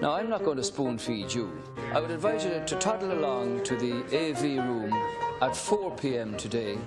Now, I'm not going to spoon feed you. I would advise you to toddle along to the AV room at 4 pm today.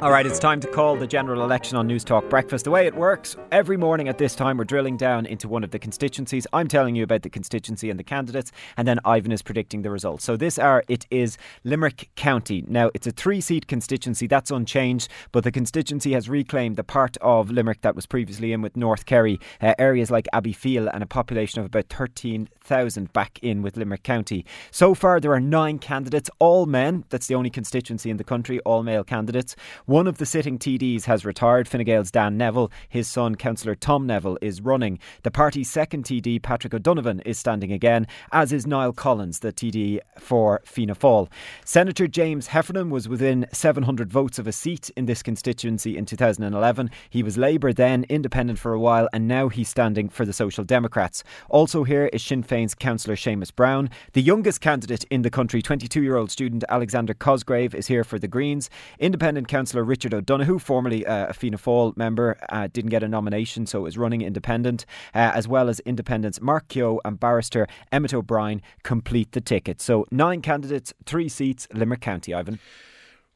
All right, it's time to call the general election on Newstalk Breakfast. The way it works, every morning at this time, we're drilling down into one of the constituencies. I'm telling you about the constituency and the candidates, and then Ivan is predicting the results. So this hour, it is Limerick County. Now, it's a three seat constituency, that's unchanged, but the constituency has reclaimed the part of Limerick that was previously in with North Kerry, uh, areas like Abbeyfeale, and a population of about 13,000 back in with Limerick County. So far, there are nine candidates, all men. That's the only constituency in the country, all male candidates. One of the sitting TDs has retired, Fine Gael's Dan Neville. His son, Councillor Tom Neville, is running. The party's second TD, Patrick O'Donovan, is standing again, as is Niall Collins, the TD for Fianna Fáil. Senator James Heffernan was within 700 votes of a seat in this constituency in 2011. He was Labour then, independent for a while, and now he's standing for the Social Democrats. Also here is Sinn Féin's Councillor Seamus Browne. The youngest candidate in the country, 22 year old student Alexander Cosgrave is here for the Greens. Independent councillor Richard O'Donoghue, formerly uh, a Fianna Fáil member, uh, didn't get a nomination, so is running independent, uh, as well as independents Mark Keogh and barrister Emmett O'Brien complete the ticket. So nine candidates, three seats, Limerick County, Ivan.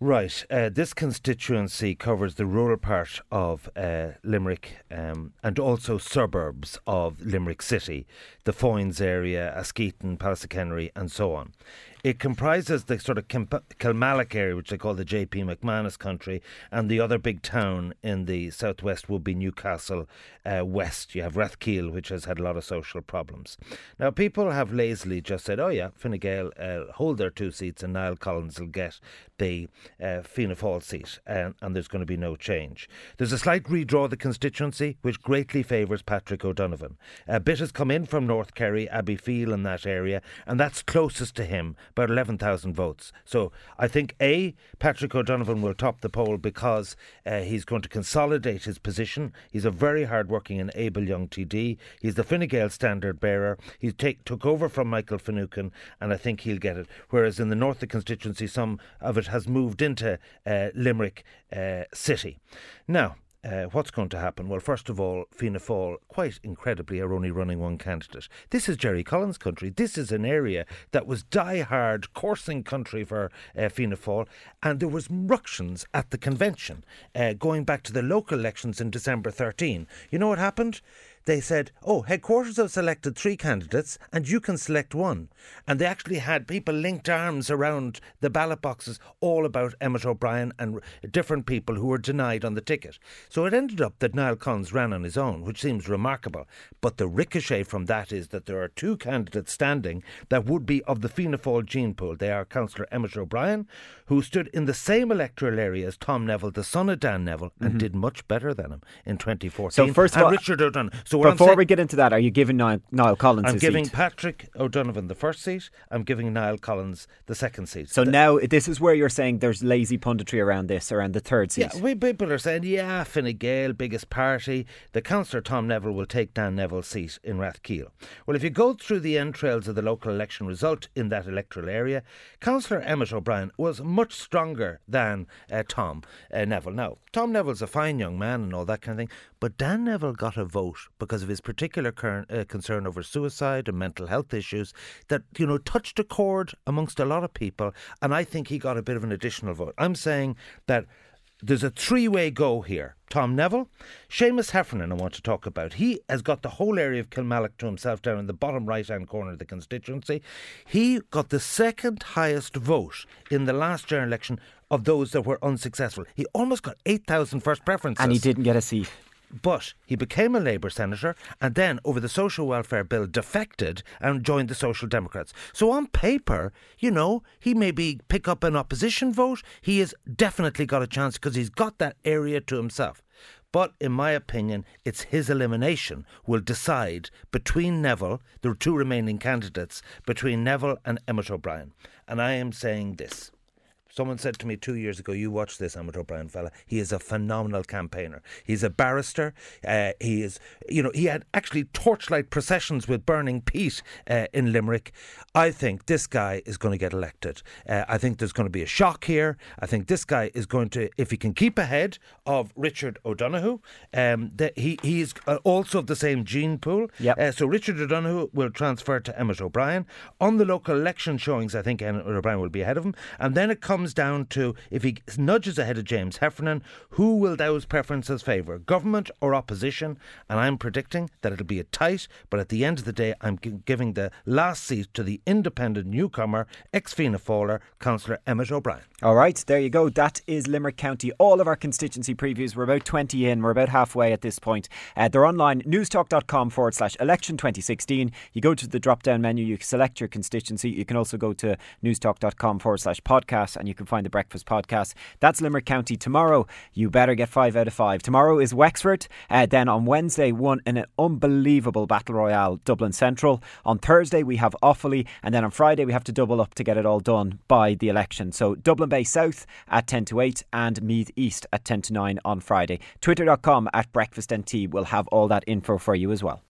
Right. Uh, this constituency covers the rural part of uh, Limerick um, and also suburbs of Limerick City, the Foynes area, Askeaton, Pallaskenry, and so on. It comprises the sort of Kilmallock area, which they call the JP McManus country, and the other big town in the southwest would be Newcastle uh, West. You have Rathkeale, which has had a lot of social problems. Now, people have lazily just said, oh, yeah, Fine Gael uh, hold their two seats and Niall Collins will get the uh, Fianna Fáil seat, and, and there's going to be no change. There's a slight redraw of the constituency, which greatly favours Patrick O'Donovan. A bit has come in from North Kerry, Abbeyfeale, and that area, and that's closest to him about 11,000 votes. So I think A, Patrick O'Donovan will top the poll because uh, he's going to consolidate his position. He's a very hard working and able young TD. He's the Fine Gael standard bearer. He take, took over from Michael Finucane, and I think he'll get it. Whereas in the north of the constituency, some of it has moved into uh, Limerick uh, City. Now, uh, what's going to happen? Well, first of all, Fianna Fáil, quite incredibly, are only running one candidate. This is Gerry Collins' country. This is an area that was die-hard coursing country for uh, Fianna Fáil, and there was ructions at the convention uh, going back to the local elections in December 13. You know what happened? They said, Oh, headquarters have selected three candidates and you can select one. And they actually had people linked arms around the ballot boxes, all about Emmett O'Brien and different people who were denied on the ticket. So it ended up that Niall Collins ran on his own, which seems remarkable. But the ricochet from that is that there are two candidates standing that would be of the Fianna Fáil gene pool. They are Councillor Emmett O'Brien, who stood in the same electoral area as Tom Neville, the son of Dan Neville, and mm-hmm. did much better than him in 2014. So first of all, Richard O'Donnell. So before saying, we get into that, are you giving Niall, Niall Collins? I'm giving seat? Patrick O'Donovan the first seat. I'm giving Niall Collins the second seat. So the, now this is where you're saying there's lazy punditry around this, around the third seat. Yeah, we people are saying, yeah, Fine Gael, biggest party. The councillor Tom Neville will take Dan Neville's seat in Rathkeale. Well, if you go through the entrails of the local election result in that electoral area, Councillor Emmett O'Brien was much stronger than uh, Tom uh, Neville. Now, Tom Neville's a fine young man and all that kind of thing, but Dan Neville got a vote because of his particular uh, concern over suicide and mental health issues that, you know, touched a chord amongst a lot of people. And I think he got a bit of an additional vote. I'm saying that there's a three way go here. Tom Neville, Seamus Heffernan, I want to talk about. He has got the whole area of Kilmallock to himself down in the bottom right hand corner of the constituency. He got the second highest vote in the last general election of those that were unsuccessful. He almost got 8,000 first preferences. And he didn't get a seat. But he became a Labour senator and then, over the social welfare bill, defected and joined the Social Democrats. So, on paper, you know, he maybe pick up an opposition vote. He has definitely got a chance because he's got that area to himself. But in my opinion, it's his elimination will decide between Neville, the two remaining candidates, between Neville and Emmett O'Brien. And I am saying this Someone said to me two years ago, "You watch this Emmett O'Brien fella. He is a phenomenal campaigner. He's a barrister. Uh, he is, you know, he had actually torchlight processions with burning peat uh, in Limerick. I think this guy is going to get elected. Uh, I think there's going to be a shock here. I think this guy is going to, if he can keep ahead of Richard O'Donoghue, um, that he he is uh, also of the same gene pool. Yep. Uh, so Richard O'Donoghue will transfer to Emmett O'Brien on the local election showings. I think Emmett O'Brien will be ahead of him, and then it comes comes down to if he nudges ahead of James Heffernan, who will those preferences favour, government or opposition? And I'm predicting that it'll be a tight, but at the end of the day, I'm giving the last seat to the independent newcomer, ex Fianna Fáiler, Councillor Emmett O'Brien. All right, there you go. That is Limerick County. All of our constituency previews. We're about 20 in. We're about halfway at this point. Uh, they're online, newstalk.com forward slash election 2016. You go to the drop down menu, you select your constituency. You can also go to newstalk.com forward slash podcast and you can find the breakfast podcast. That's Limerick County. Tomorrow, you better get five out of five. Tomorrow is Wexford. Uh, then on Wednesday, one in an unbelievable battle royale, Dublin Central. On Thursday, we have Offaly. And then on Friday, we have to double up to get it all done by the election. So Dublin Bay South at 10 to 8 and Meath East at 10 to 9 on Friday. Twitter.com at breakfast and tea will have all that info for you as well.